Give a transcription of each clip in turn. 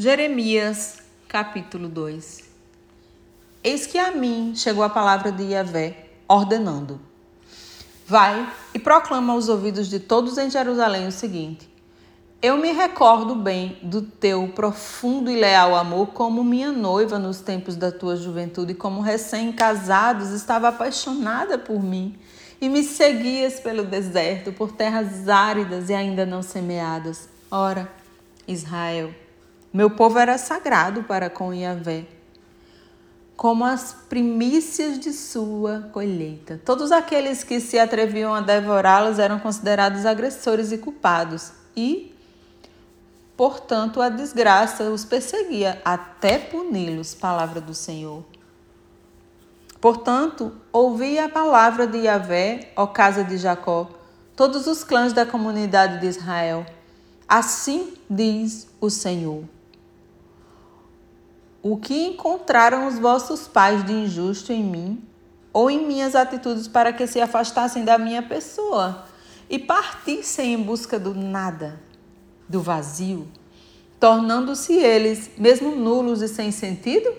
Jeremias, capítulo 2 Eis que a mim chegou a palavra de Yahvé, ordenando: Vai e proclama aos ouvidos de todos em Jerusalém o seguinte: Eu me recordo bem do teu profundo e leal amor como minha noiva nos tempos da tua juventude, como recém-casados estava apaixonada por mim e me seguias pelo deserto, por terras áridas e ainda não semeadas. Ora, Israel, meu povo era sagrado para com Yahvé, como as primícias de sua colheita. Todos aqueles que se atreviam a devorá-los eram considerados agressores e culpados, e, portanto, a desgraça os perseguia até puni-los. Palavra do Senhor. Portanto, ouvi a palavra de Yahvé, ó casa de Jacó, todos os clãs da comunidade de Israel. Assim diz o Senhor. O que encontraram os vossos pais de injusto em mim, ou em minhas atitudes para que se afastassem da minha pessoa e partissem em busca do nada, do vazio, tornando-se eles mesmo nulos e sem sentido?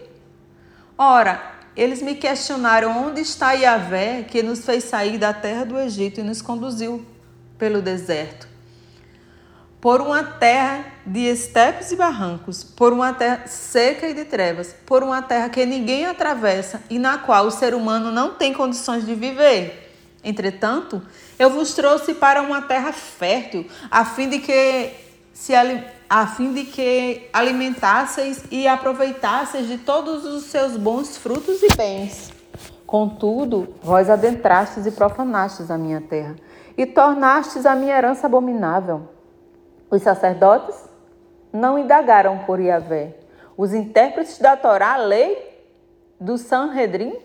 Ora, eles me questionaram onde está Yahvé que nos fez sair da terra do Egito e nos conduziu pelo deserto por uma terra de estepes e barrancos, por uma terra seca e de trevas, por uma terra que ninguém atravessa e na qual o ser humano não tem condições de viver. Entretanto, eu vos trouxe para uma terra fértil, a fim de que se a fim de que alimentasseis e aproveitasseis de todos os seus bons frutos e bens. Contudo, vós adentrastes e profanastes a minha terra, e tornastes a minha herança abominável. Os sacerdotes não indagaram por Yahvé. Os intérpretes da Torá, a lei do Sanhedrin,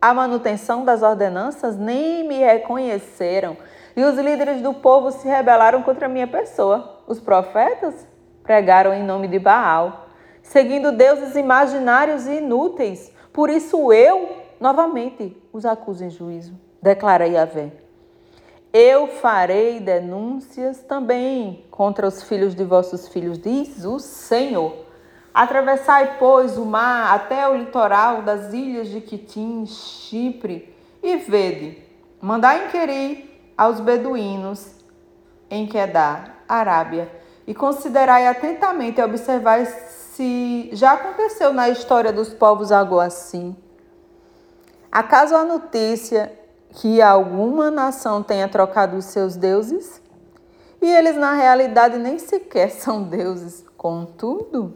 a manutenção das ordenanças, nem me reconheceram. E os líderes do povo se rebelaram contra a minha pessoa. Os profetas pregaram em nome de Baal, seguindo deuses imaginários e inúteis. Por isso eu, novamente, os acuso em juízo. Declara Yahvé. Eu farei denúncias também contra os filhos de vossos filhos, diz o Senhor. Atravessai, pois, o mar até o litoral das ilhas de Quitim, Chipre, e vede, mandai inquirir aos beduínos em Quedar, Arábia, e considerai atentamente e observai se já aconteceu na história dos povos algo assim. Acaso a notícia que alguma nação tenha trocado os seus deuses? E eles, na realidade, nem sequer são deuses. Contudo,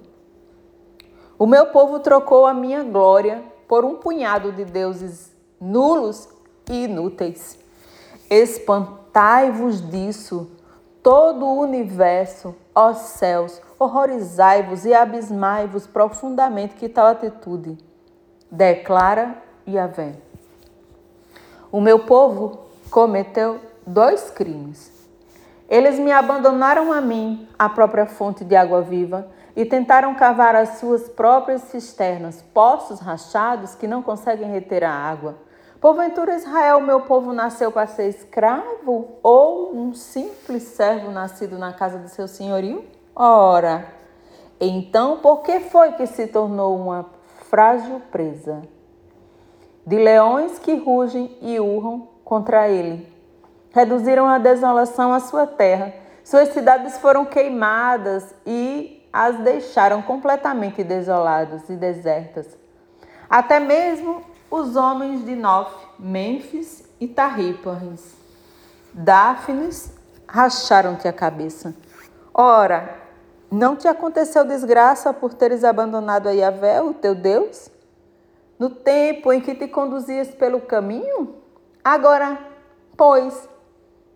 o meu povo trocou a minha glória por um punhado de deuses nulos e inúteis. Espantai-vos disso, todo o universo, ó céus, horrorizai-vos e abismai-vos profundamente que tal atitude. Declara Yahvé. O meu povo cometeu dois crimes. Eles me abandonaram a mim, a própria fonte de água viva, e tentaram cavar as suas próprias cisternas, poços rachados que não conseguem reter a água. Porventura Israel, meu povo, nasceu para ser escravo ou um simples servo nascido na casa de seu senhorio? Ora, então por que foi que se tornou uma frágil presa? De leões que rugem e urram contra ele. Reduziram a desolação à sua terra. Suas cidades foram queimadas e as deixaram completamente desoladas e desertas. Até mesmo os homens de Nof, Mênfis e Tarrípares, Dáfnis, racharam-te a cabeça. Ora, não te aconteceu desgraça por teres abandonado a Yahvé, o teu Deus? No tempo em que te conduzias pelo caminho? Agora, pois,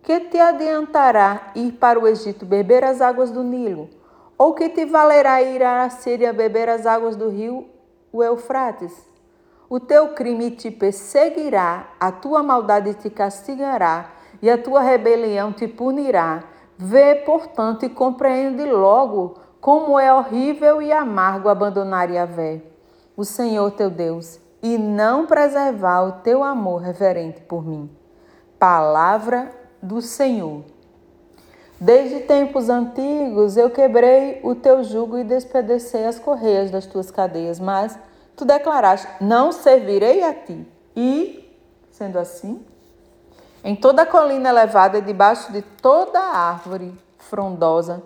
que te adiantará ir para o Egito beber as águas do Nilo? Ou que te valerá ir à Síria beber as águas do rio o Eufrates? O teu crime te perseguirá, a tua maldade te castigará e a tua rebelião te punirá. Vê, portanto, e compreende logo como é horrível e amargo abandonar Yahvé o Senhor teu Deus e não preservar o teu amor reverente por mim. Palavra do Senhor. Desde tempos antigos eu quebrei o teu jugo e despedecei as correias das tuas cadeias, mas tu declaraste: Não servirei a ti. E, sendo assim, em toda colina elevada e debaixo de toda árvore frondosa,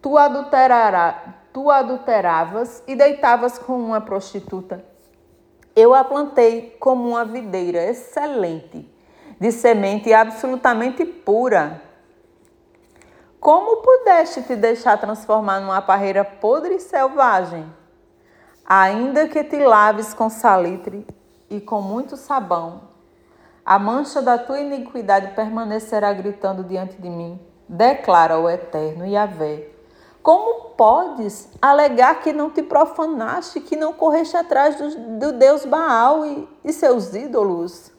tu, adulterará, tu adulteravas e deitavas com uma prostituta. Eu a plantei como uma videira excelente, de semente absolutamente pura. Como pudeste te deixar transformar numa parreira podre e selvagem? Ainda que te laves com salitre e com muito sabão, a mancha da tua iniquidade permanecerá gritando diante de mim, declara o Eterno Yahvé. Como podes alegar que não te profanaste, que não correste atrás do, do Deus Baal e, e seus ídolos?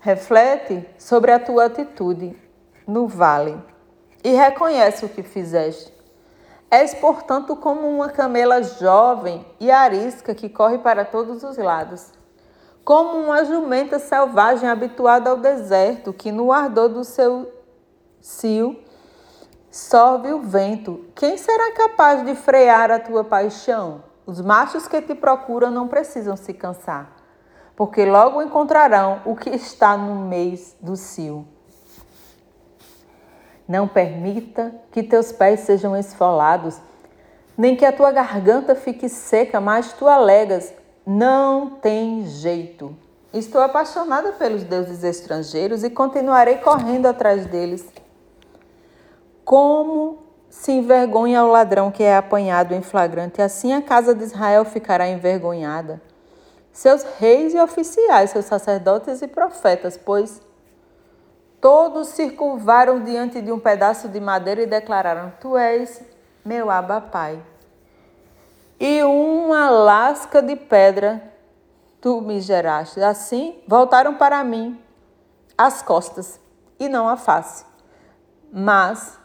Reflete sobre a tua atitude no vale e reconhece o que fizeste. És, portanto, como uma camela jovem e arisca que corre para todos os lados como uma jumenta selvagem habituada ao deserto, que no ardor do seu cio sorve o vento. Quem será capaz de frear a tua paixão? Os machos que te procuram não precisam se cansar, porque logo encontrarão o que está no mês do cio. Não permita que teus pés sejam esfolados, nem que a tua garganta fique seca, mas tu alegas não tem jeito. Estou apaixonada pelos deuses estrangeiros e continuarei correndo atrás deles. Como se envergonha o ladrão que é apanhado em flagrante, assim a casa de Israel ficará envergonhada. Seus reis e oficiais, seus sacerdotes e profetas, pois todos se curvaram diante de um pedaço de madeira e declararam: Tu és meu Abba Pai e uma lasca de pedra tu me geraste. Assim voltaram para mim as costas e não a face. Mas,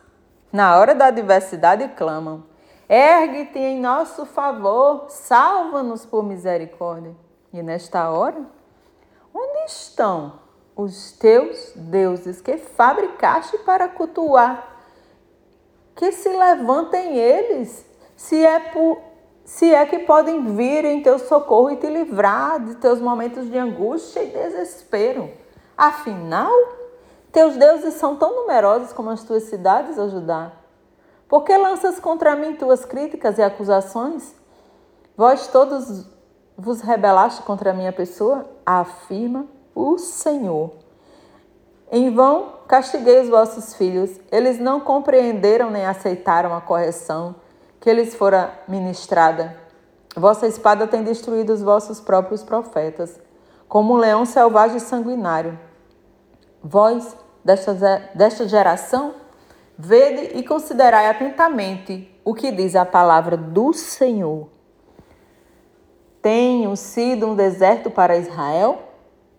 na hora da adversidade, clamam: Ergue-te em nosso favor, salva-nos por misericórdia. E nesta hora, onde estão os teus deuses que fabricaste para cultuar? Que se levantem eles, se é por se é que podem vir em teu socorro e te livrar de teus momentos de angústia e desespero. Afinal, teus deuses são tão numerosos como as tuas cidades a Judá. Por que lanças contra mim tuas críticas e acusações? Vós todos vos rebelaste contra a minha pessoa? Afirma o Senhor. Em vão castiguei os vossos filhos, eles não compreenderam nem aceitaram a correção que lhes fora ministrada. Vossa espada tem destruído os vossos próprios profetas, como um leão selvagem e sanguinário. Vós, desta, desta geração, vede e considerai atentamente o que diz a palavra do Senhor. Tenho sido um deserto para Israel,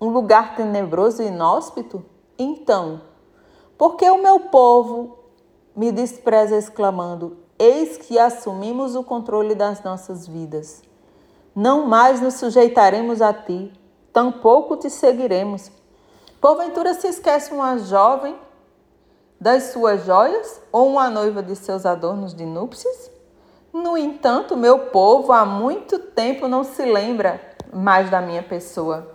um lugar tenebroso e inóspito? Então, por que o meu povo me despreza exclamando: eis que assumimos o controle das nossas vidas. Não mais nos sujeitaremos a ti, tampouco te seguiremos. Porventura se esquece uma jovem das suas joias ou uma noiva de seus adornos de núpcias? No entanto, meu povo há muito tempo não se lembra mais da minha pessoa.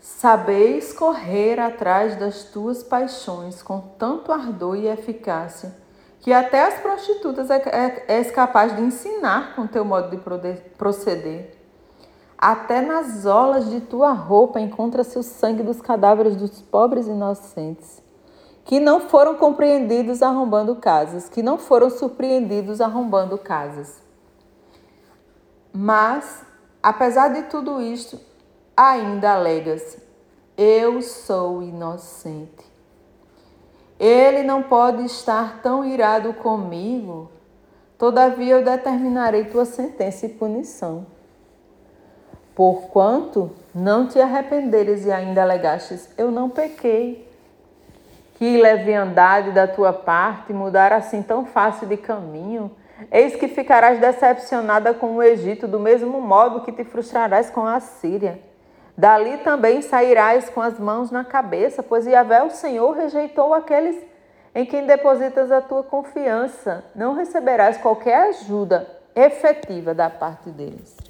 Sabeis correr atrás das tuas paixões com tanto ardor e eficácia que até as prostitutas é, é, és capaz de ensinar com teu modo de proceder. Até nas olas de tua roupa encontra-se o sangue dos cadáveres dos pobres inocentes, que não foram compreendidos arrombando casas, que não foram surpreendidos arrombando casas. Mas, apesar de tudo isto, ainda alegas: eu sou inocente. Ele não pode estar tão irado comigo, todavia eu determinarei tua sentença e punição. Porquanto não te arrependeres e ainda alegastes, eu não pequei. Que leviandade da tua parte mudar assim tão fácil de caminho. Eis que ficarás decepcionada com o Egito, do mesmo modo que te frustrarás com a Síria. Dali também sairás com as mãos na cabeça, pois Yahvé, o Senhor, rejeitou aqueles em quem depositas a tua confiança, não receberás qualquer ajuda efetiva da parte deles.